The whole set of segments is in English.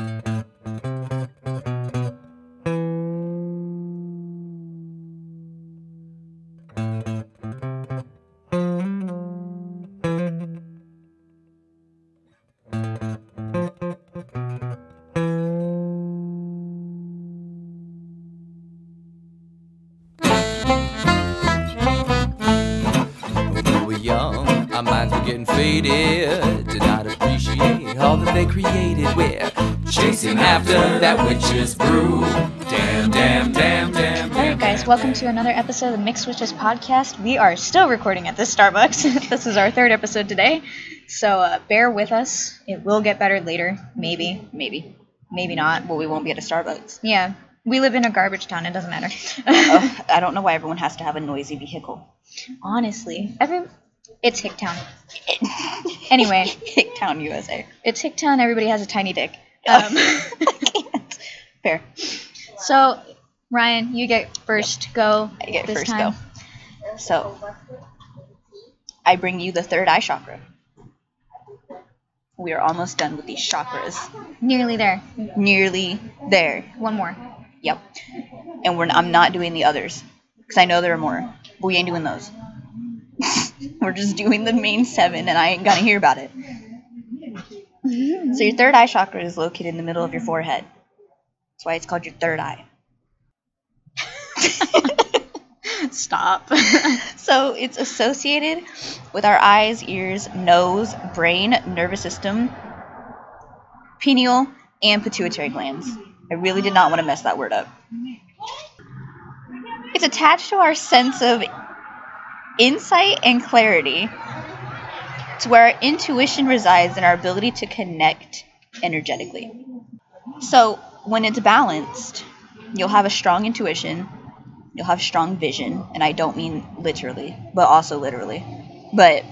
When welcome to another episode of the Mixed Witches podcast. We are still recording at this Starbucks. this is our third episode today, so uh, bear with us. It will get better later, maybe, maybe, maybe not. Well, we won't be at a Starbucks. Yeah, we live in a garbage town. It doesn't matter. Ugh, I don't know why everyone has to have a noisy vehicle. Honestly, every it's Hicktown. Anyway, Hicktown, USA. it's Hicktown. Everybody has a tiny dick. Um, Um. Fair. so, Rhyann, you get first go. I get first time. go. So, I bring you the third eye chakra. We are almost done with these chakras. Nearly there. Nearly there. One more. Yep. And we're I'm not doing the others because I know there are more, but we ain't doing those. we're just doing the main seven, and I ain't gonna hear about it. So your third eye chakra is located in the middle of your forehead. That's why it's called your third eye. Stop. So it's associated with our eyes, ears, nose, brain, nervous system, pineal, and pituitary glands. I really did not want to mess that word up. It's attached to our sense of insight and clarity. It's where our intuition resides and our ability to connect energetically. So when it's balanced, you'll have a strong intuition, you'll have strong vision, and I don't mean literally, but also literally, but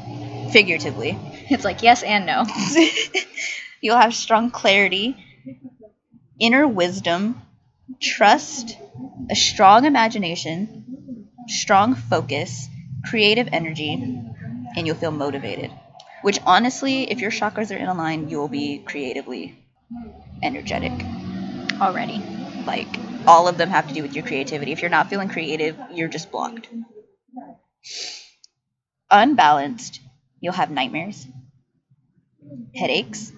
figuratively. it's like yes and no. you'll have strong clarity, inner wisdom, trust, a strong imagination, strong focus, creative energy, and you'll feel motivated. Which honestly, if your chakras are in a line, you'll be creatively energetic. Already. Like all of them have to do with your creativity. If you're not feeling creative, you're just blocked. Unbalanced, you'll have nightmares, headaches,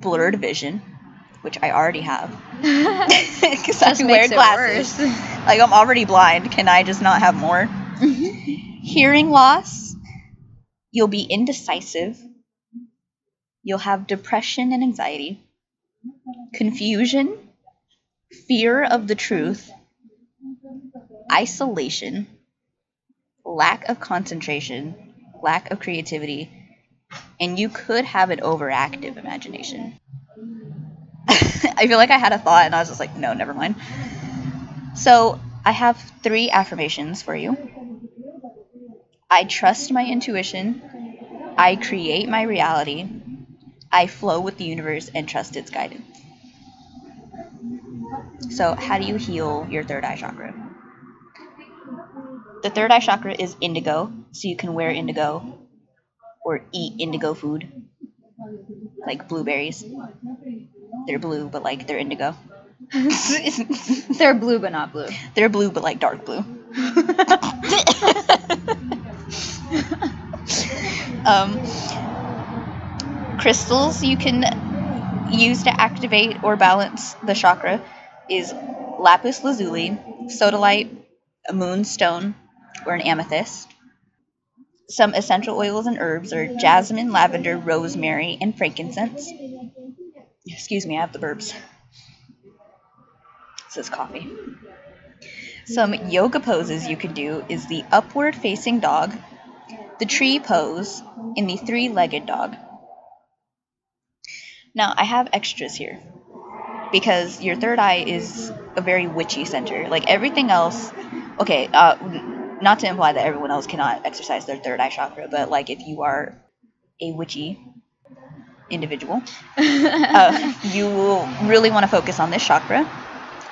blurred vision, which I already have because I wear glasses. Like I'm already blind. Can I just not have more? Hearing loss, you'll be indecisive. You'll have depression and anxiety, confusion, fear of the truth, isolation, lack of concentration, lack of creativity, and you could have an overactive imagination. I feel like I had a thought and I was just like, no, never mind. So I have three affirmations for you. I trust my intuition. I create my reality. I flow with the universe and trust its guidance. So, how do you heal your third eye chakra? The third eye chakra is indigo, so you can wear indigo or eat indigo food, like blueberries. They're blue, but like they're indigo. They're blue but not blue. They're blue, but like dark blue. um, crystals you can use to activate or balance the chakra is lapis lazuli, sodalite, a moonstone, or an amethyst. Some essential oils and herbs are jasmine, lavender, rosemary, and frankincense. Excuse me, I have the burps. This is coffee. Some yoga poses you can do is the upward facing dog, the tree pose, and the three legged dog. Now, I have extras here because your third eye is a very witchy center. Like everything else, okay, uh, not to imply that everyone else cannot exercise their third eye chakra, but like if you are a witchy individual, uh, you will really want to focus on this chakra,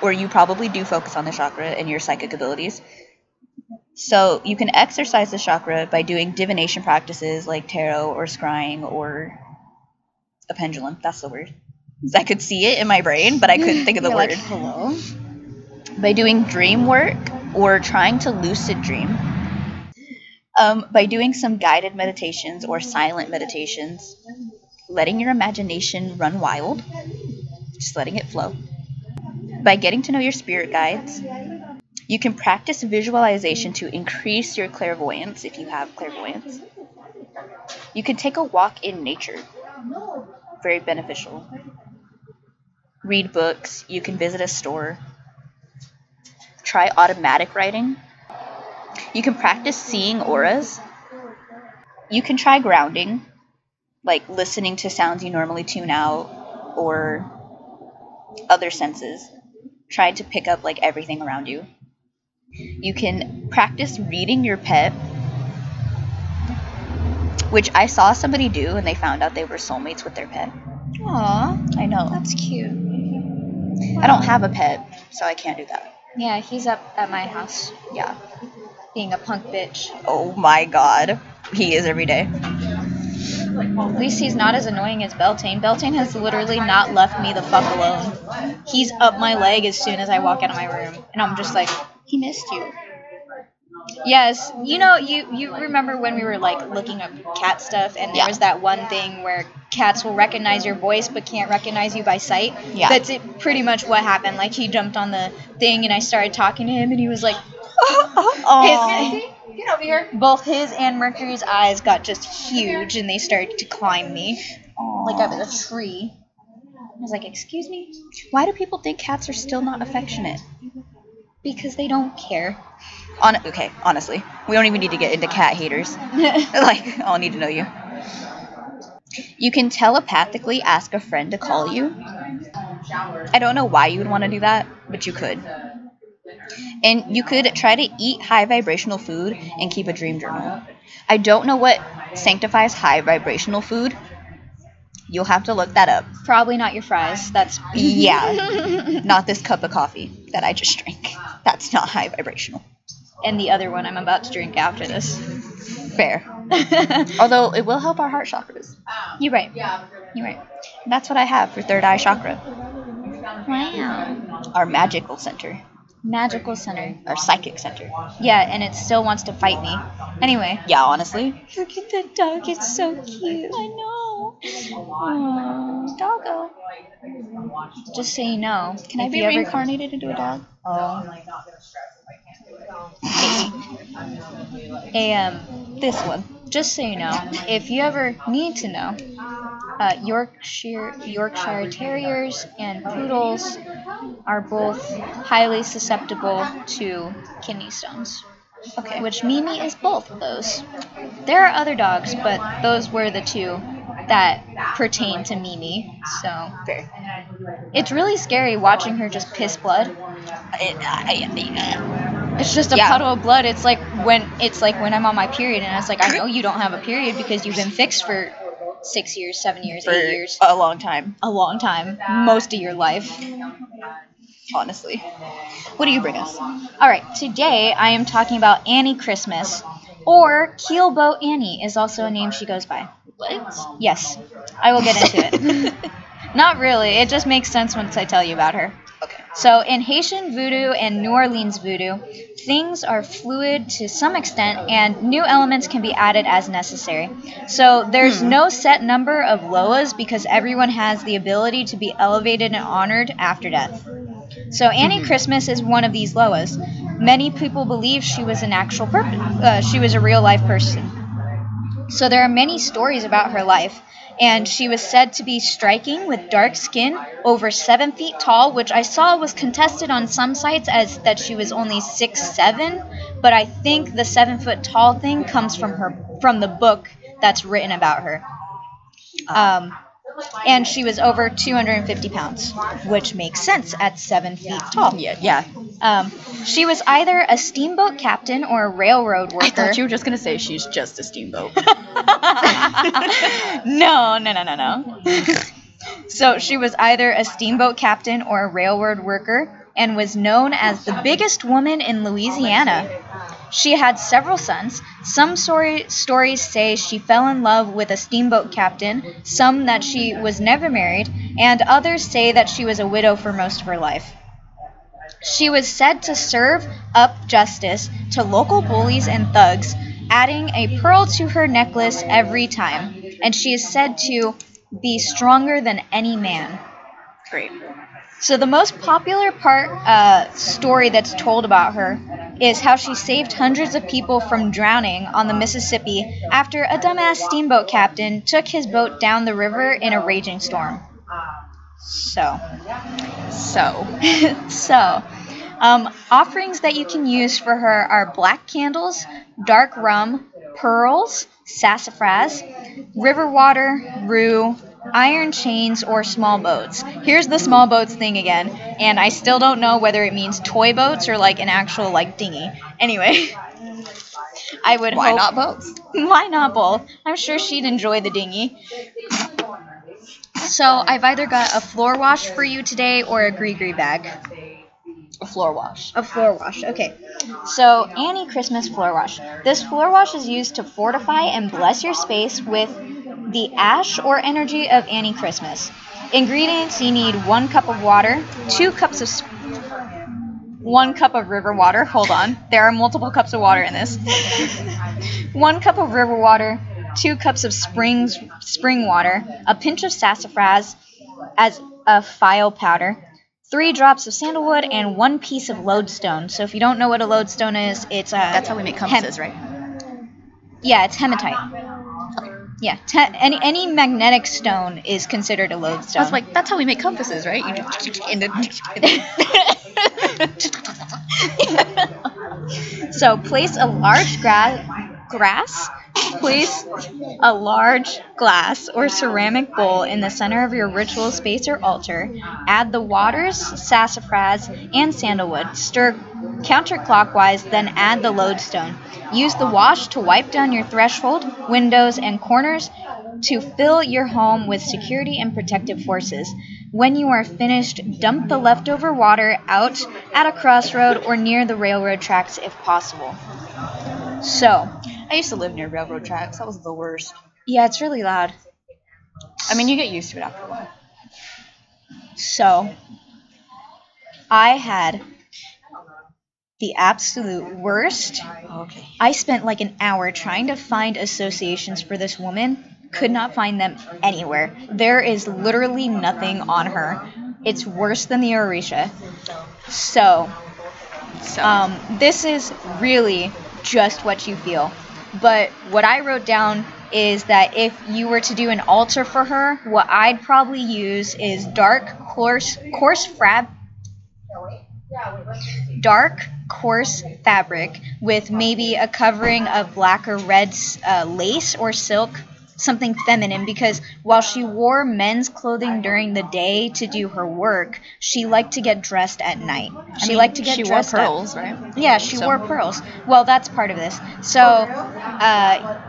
or you probably do focus on the chakra and your psychic abilities. So you can exercise the chakra by doing divination practices like tarot or scrying or a pendulum. That's the word. I could see it in my brain, but I couldn't think of the word. like, hello. by doing dream work or trying to lucid dream. Um, by doing some guided meditations or silent meditations, letting your imagination run wild, just letting it flow. By getting to know your spirit guides, you can practice visualization to increase your clairvoyance if you have clairvoyance. You can take a walk in nature, very beneficial. Read books, you can visit a store, try automatic writing. You can practice seeing auras. You can try grounding, like listening to sounds you normally tune out or other senses. Try to pick up like everything around you. You can practice reading your pet, which I saw somebody do and they found out they were soulmates with their pet. Aw, I know. that's cute. I don't have a pet, so I can't do that. Yeah, he's up at my house Yeah. being a punk bitch. Oh my god. He is every day. At least he's not as annoying as Beltane. Beltane has literally not left me the fuck alone. He's up my leg as soon as I walk out of my room, and I'm just like, he missed you. Yes, you know, you you remember when we were like looking up cat stuff, and there Yeah. was that one thing where cats will recognize your voice but can't recognize you by sight. Yeah. That's it, pretty much what happened. Like he jumped on the thing, and I started talking to him, and he was like, "Oh, oh, oh. his, get over here. Both his and Mercury's eyes got just huge, and they started to climb me like I was a tree. I was like, "Excuse me," Why do people think cats are still not affectionate? because they don't care. On okay, honestly, we don't even need to get into cat haters. like, I don't need to know you. You can telepathically ask a friend to call you. I don't know why you would want to do that, but you could. And you could try to eat high vibrational food and keep a dream journal. I don't know what sanctifies high vibrational food. You'll have to look that up. Probably not your fries. That's Yeah, not this cup of coffee that I just drank. That's not high vibrational. and the other one I'm about to drink after this. Fair. Although it will help our heart chakras. You're right. You're right. And that's what I have for third eye chakra. Wow. Our magical center. Magical center. Our psychic center. Yeah, and it still wants to fight me. Anyway. Yeah, honestly. Look at the dog. It's so cute. I know. Aww. Doggo. Just so you know, Can I be you ever- reincarnated into a dog? Oh. A, um, this one. Just so you know, if you ever need to know, uh, Yorkshire Yorkshire Terriers and Poodles are both highly susceptible to kidney stones. Okay. Which Mimi is both of those. There are other dogs, but those were the two that pertain to Mimi. So Fair. it's really scary watching her just piss blood. I, I, It's just a Yeah. puddle of blood. It's like when it's like when I'm on my period, and it's like I know you don't have a period because you've been fixed for six years, seven years, for eight years, a long time, a long time, most of your life. honestly. What do you bring us? All right, today I am talking about Annie Christmas, or Keelboat Annie is also a name she goes by. What? Yes, I will get into it. Not really. It just makes sense once I tell you about her. So, in Haitian voodoo and New Orleans voodoo, things are fluid to some extent and new elements can be added as necessary. So, there's Hmm. no set number of Loas because everyone has the ability to be elevated and honored after death. So, Annie Christmas is one of these Loas. Many people believe she was an actual person, uh, she was a real life person. So there are many stories about her life, and she was said to be striking with dark skin, over seven feet tall, which I saw was contested on some sites as that she was only six seven, but I think the seven foot tall thing comes from her from the book that's written about her. Um, and she was over 250 pounds, which makes sense at seven feet tall. Yeah, yeah. Um, she was either a steamboat captain or a railroad worker. I thought you were just gonna say she's just a steamboat. no, no, no, no, no. so she was either a steamboat captain or a railroad worker and was known as the biggest woman in Louisiana. She had several sons. Some story, stories say she fell in love with a steamboat captain, some that she was never married, and others say that she was a widow for most of her life. She was said to serve up justice to local bullies and thugs, adding a pearl to her necklace every time, and she is said to be stronger than any man. Great. So the most popular part uh, story that's told about her is how she saved hundreds of people from drowning on the Mississippi after a dumbass steamboat captain took his boat down the river in a raging storm. So, So, so um, offerings that you can use for her are black candles, dark rum, pearls, sassafras, river water, rue, iron chains, or small boats. Here's the small boats thing again, and I still don't know whether it means toy boats or like an actual like dinghy. Anyway, I would why hope- not both? why not both? I'm sure she'd enjoy the dinghy. So I've either got a floor wash for you today or a gree bag. A floor wash. A floor wash. Okay. So Annie Christmas floor wash. This floor wash is used to fortify and bless your space with the ash or energy of Annie Christmas. Ingredients: you need one cup of water, two cups of. Sp- one cup of river water. Hold on. There are multiple cups of water in this. one cup of river water, two cups of springs spring water, a pinch of sassafras as a filé powder, three drops of sandalwood, and one piece of lodestone. So if you don't know what a lodestone is, it's uh, That's how we make compasses, right? yeah, it's hematite. Yeah, te- any any magnetic stone is considered a lodestone. was like, that's how we make compasses, right? You just in the. so place a large gra- grass, place a large glass or ceramic bowl in the center of your ritual space or altar. Add the waters, sassafras, and sandalwood. Stir counterclockwise, then add the lodestone. Use the wash to wipe down your threshold, windows, and corners to fill your home with security and protective forces. When you are finished, dump the leftover water out at a crossroad or near the railroad tracks if possible. So, I used to live near railroad tracks. That was the worst. yeah, it's really loud. I mean, you get used to it after a while. So, I had the absolute worst. Okay. I spent like an hour trying to find associations for this woman. Could not find them anywhere. There is literally nothing on her. It's worse than the Orisha. So, So, um, this is really just what you feel. But what I wrote down is that if you were to do an altar for her, what I'd probably use is dark, coarse, coarse fab, dark, coarse fabric with maybe a covering of black or red uh, lace or silk, something feminine. Because while she wore men's clothing during the day to do her work, she liked to get dressed at night. I She mean, liked to get she wore dressed up. pearls, right? Yeah, she So- wore pearls. Well, that's part of this. So, uh,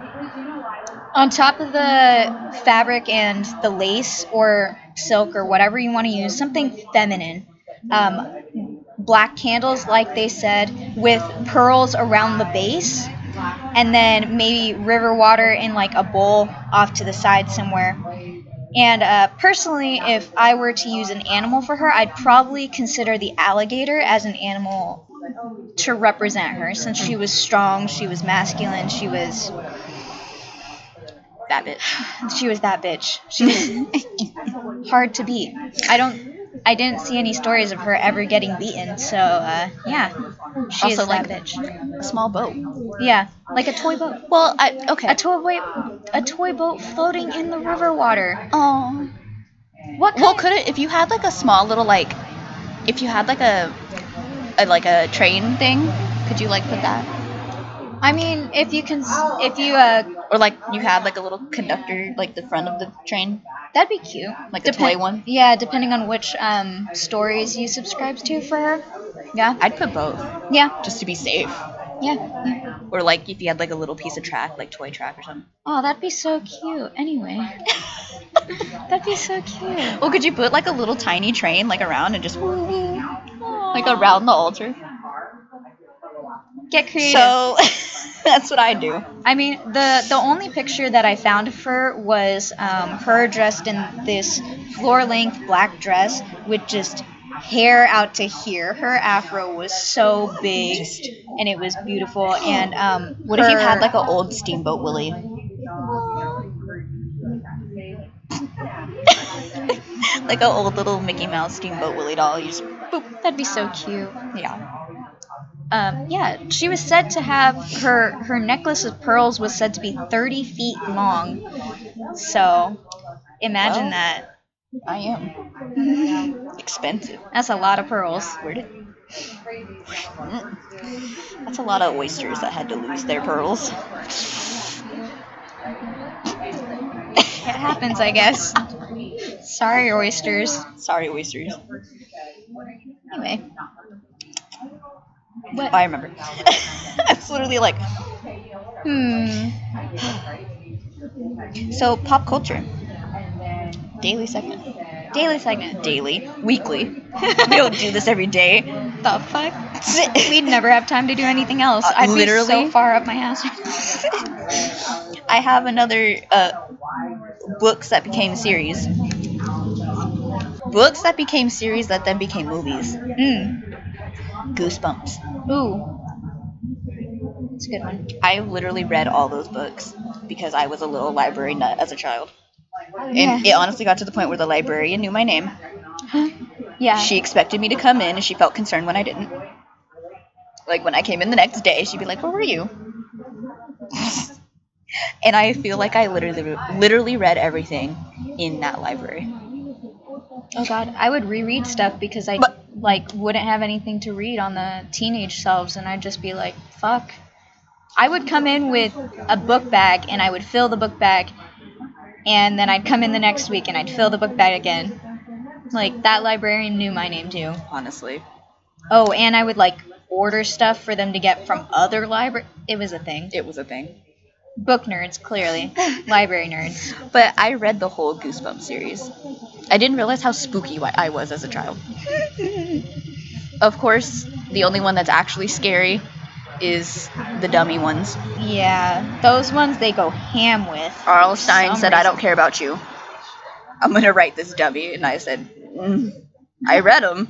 on top of the fabric and the lace or silk or whatever you want to use, something feminine. Um, black candles, like they said, with pearls around the base, and then maybe river water in like a bowl off to the side somewhere. And uh, personally, if I were to use an animal for her, I'd probably consider the alligator as an animal to represent her, since she was strong, she was masculine, she was That bitch. she was that bitch. She was hard to beat. I don't. I didn't see any stories of her ever getting beaten, so uh, yeah, she is Also, that like- bitch. A small boat. Yeah, like a toy boat. Well, I okay. A toy boat. A toy boat floating in the river water. Oh. What? Well, could it if you had like a small little like, if you had like a, a like a train thing, could you like put that? I mean, if you can, if you uh, Or like you had like a little conductor like the front of the train, that'd be cute. like a toy one. Yeah, depending on which um stories you subscribe to for her. Yeah. I'd put both Yeah. just to be safe. Yeah. yeah. Or like if you had like a little piece of track, like toy track or something. Oh, that'd be so cute. Anyway, that'd be so cute. Well, could you put like a little tiny train like around and just like around the altar? Get creative. So that's what I do. I mean, the the only picture that I found of her was um, her dressed in this floor length black dress with just hair out to here. Her afro was so big, and it was beautiful. And um, What if you had like an old Steamboat Willie? like an old little Mickey Mouse Steamboat Willie doll. You just boop. That'd be so cute. Yeah. Um, yeah, she was said to have her her necklace of pearls was said to be 30 feet long. So, imagine Well. that. I am. Expensive. That's a lot of pearls. Where did? That's a lot of oysters that had to lose their pearls. It happens, I guess. Sorry, oysters. Sorry, oysters. Anyway, What? I remember. it's literally like hmm. so pop culture. Daily segment. Daily segment. Daily, weekly. we don't do this every day. The fuck? We'd never have time to do anything else. Uh, I'd be literally? so far up my ass. I have another uh, books that became series. Books that became series that then became movies. Mm. Goosebumps. Ooh. It's a good one. I literally read all those books because I was a little library nut as a child. And it honestly got to the point where the librarian knew my name. Yeah. She expected me to come in and she felt concerned when I didn't. Like when I came in the next day, she'd be like, "Where were you?" and I feel like I literally literally read everything in that library. Oh god, I would reread stuff because I But- like wouldn't have anything to read on the teenage selves, and I'd just be like, "Fuck." I would come in with a book bag, and I would fill the book bag, and then I'd come in the next week, and I'd fill the book bag again. Like that librarian knew my name too. Honestly, Oh, and I would like order stuff for them to get from other library. It was a thing. it was a thing. Book nerds, clearly. library nerds. But I read the whole Goosebumps series. I didn't realize how spooky I was as a child. of course, the only one that's actually scary is the dummy ones. Yeah, those ones they go ham with. R.L. Stine said, "I don't care about you. I'm gonna write this dummy," and I said, mm. "I read them."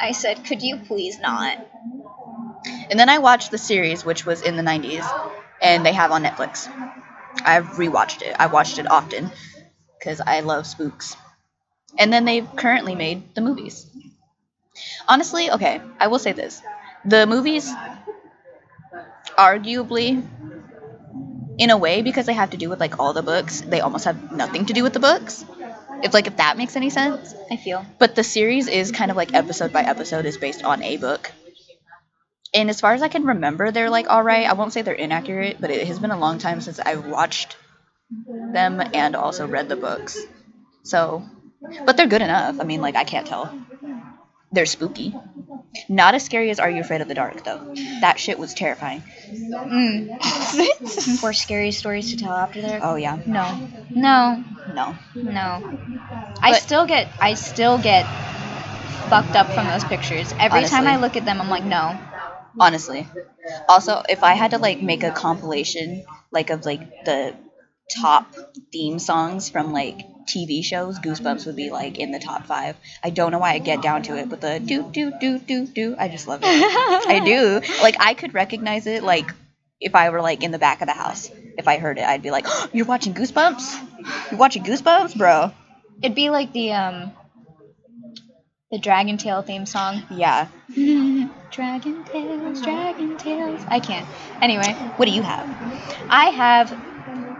I said, could you please not? And then I watched the series, which was in the 90s, and they have on Netflix. I've rewatched it. I watched it often because I love spooks. And then they've currently made the movies. Honestly, okay, I will say this. The movies, arguably, in a way, because they have to do with like all the books, they almost have nothing to do with the books. If like if that makes any sense. I feel. But the series is kind of like episode by episode is based on a book. And as far as I can remember, they're like all right. I won't say they're inaccurate, but it has been a long time since I've watched them and also read the books. So, but they're good enough. I mean, like I can't tell. They're spooky. Not as scary as Are You Afraid of the Dark though. That shit was terrifying. Mm. For scary stories to tell after that? Oh yeah. No. No. No. No. I But- still get I still get fucked up from those pictures. Every time Honestly. I look at them I'm like, no. honestly also if i had to like make a compilation like of like the top theme songs from like tv shows goosebumps would be like in the top five. I don't know why i get down to it but the do do do do do i just love it. I do. Like i could recognize it like if i were like in the back of the house. If i heard it i'd be like oh, you're watching goosebumps? You're watching goosebumps bro? It'd be like the um the Dragon Tales theme song. yeah. Dragon tails, Dragon Tales. I can't. Anyway, what do you have? I have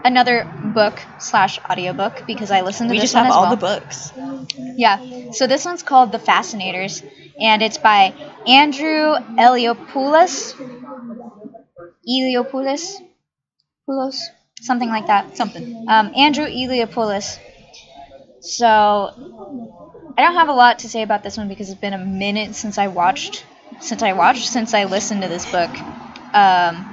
another book slash audiobook because I listen to we this just have all the books Yeah. So this one's called The Fascinators, and it's by Andrew Eliopulos. Eliopulos? Poulos? Something like that. something Um, Andrew Eliopulos. So I don't have a lot to say about this one because it's been a minute since I watched, since I watched, since I listened to this book. Um,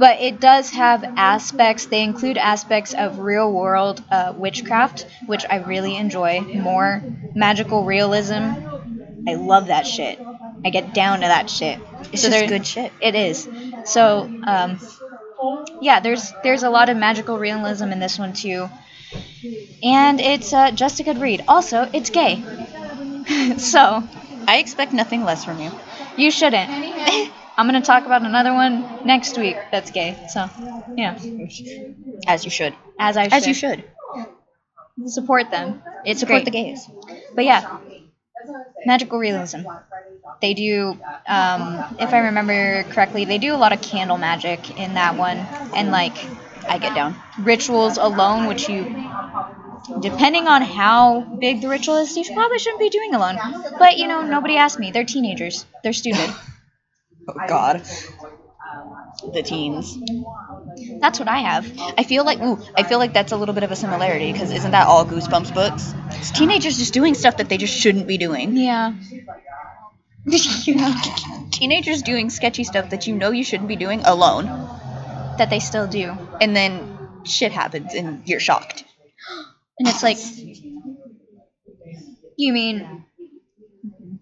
but it does have aspects. They include aspects of real world uh, witchcraft, which I really enjoy. More magical realism. I love that shit. I get down to that shit. It's So just good shit. It is. So, um, yeah, there's there's a lot of magical realism in this one too, and it's uh, just a good read. Also, it's gay, so I expect nothing less from you. you shouldn't. I'm gonna talk about another one next week that's gay. So, yeah, As you should. as I As you should. support them. It's Support great. the gays. But yeah, magical realism. They do, um, if I remember correctly, they do a lot of candle magic in that one, and like I get down. rituals alone, which you, depending on how big the ritual is, you probably shouldn't be doing alone. But you know, nobody asked me. They're teenagers. They're stupid. Oh God. Uh, the teens. That's what I have. I feel like ooh, I feel like that's a little bit of a similarity because isn't that all Goosebumps books? It's teenagers just doing stuff that they just shouldn't be doing. Yeah. yeah. Teenagers doing sketchy stuff that you know you shouldn't be doing alone, That they still do. and then shit happens and you're shocked. And it's like, you mean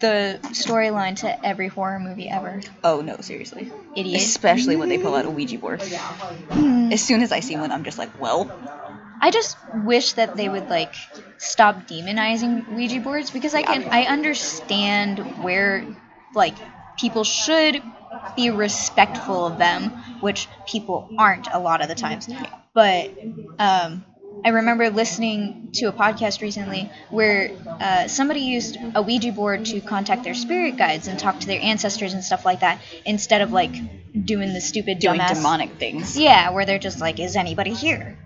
the storyline to every horror movie ever? Oh no, seriously. Idiot. Especially when they pull out a Ouija board. As soon as I see one, I'm just like, well, I just wish that they would like stop demonizing Ouija boards because I can I understand where like people should be respectful of them, which people aren't a lot of the times. But um, I remember listening to a podcast recently where uh, somebody used a Ouija board to contact their spirit guides and talk to their ancestors and stuff like that instead of like doing the stupid doing dumbass demonic things. yeah, where they're just like, is anybody here?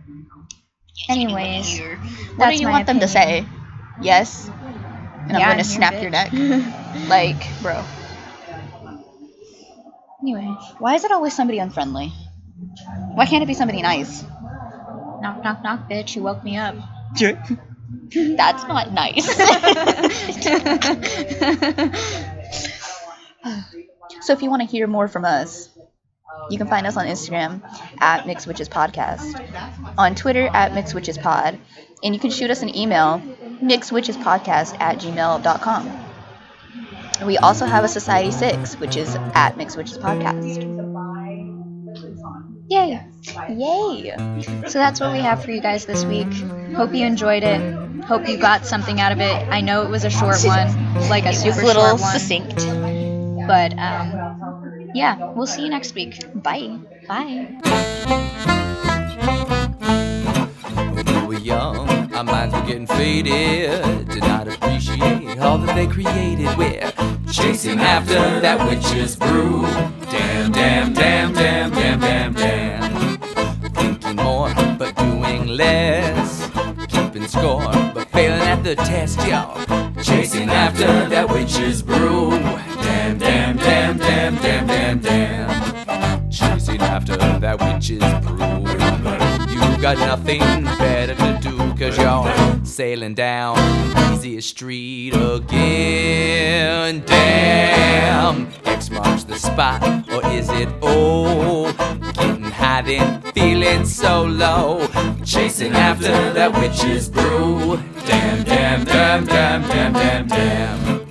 Anyways, Here. What do you want them to say? Yes. And Yeah, I'm gonna snap your neck. like, bro. anyway, Why is it always somebody unfriendly? Why can't it be somebody nice? Knock, knock, knock, bitch, you woke me up. That's not nice. so if you want to hear more from us, you can find us on Instagram at Mixed Witches Podcast, on Twitter at Mixed Witches Pod, and you can shoot us an email, mixedwitchespodcast at gmail.com. We also have a Society 6, which is at Mixed Witches Podcast. Yay! Yay! So that's what we have for you guys this week. Hope you enjoyed it. Hope you got something out of it. I know it was a short one, like a super was a little short one. succinct. But um, yeah, we'll see you next week. Bye. Bye. When we were young, our minds were getting faded. Did not appreciate all that they created. We're chasing after that witch's brew. Damn, damn, damn, damn, damn, damn, damn. Thinking more, but doing less. Keeping score, but failing at the test, y'all. Chasing after that witch's brew. Damn, damn, damn, damn, damn, damn, damn. Chasing after that witch's brew. You got nothing better to do cause you're sailing down easiest street again. Damn, X marks the spot, or is it O? Getting high then feeling so low. Chasing after that witch's brew. Damn, damn, damn, damn, damn, damn, damn.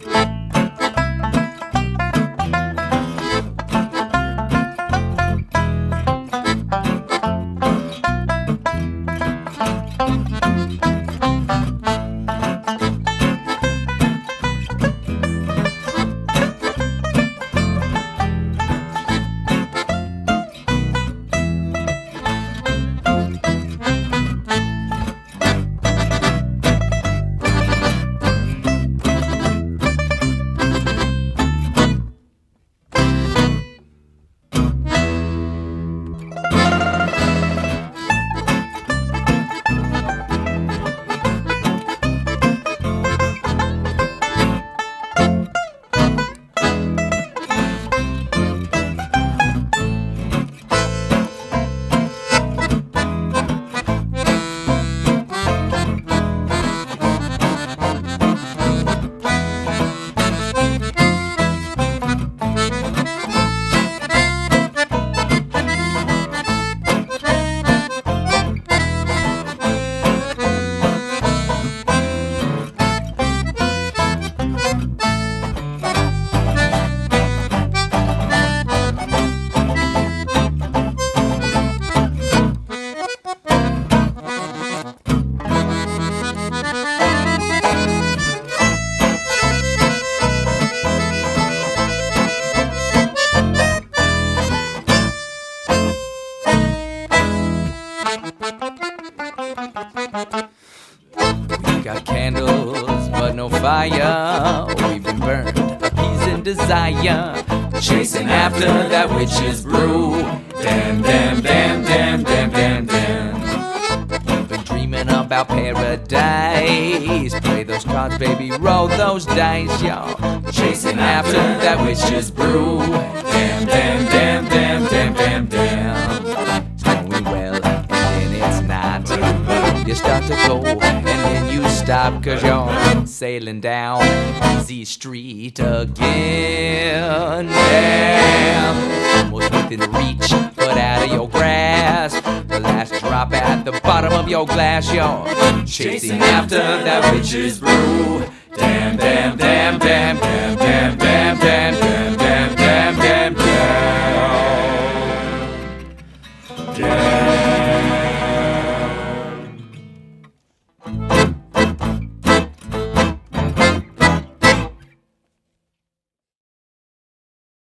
Those dice, y'all. Chasing after that witch's brew. Damn, damn, damn, damn, damn, damn, damn. It's going well, and then it's not. You start to go, and then you stop, cause you're sailing down Z Street again. Damn, almost within reach, but out of your grasp up at the bottom of your glass, you're chasing after that witch's brew. Damn, damn, damn, damn, damn, damn, damn, damn, damn, damn, damn, damn, damn.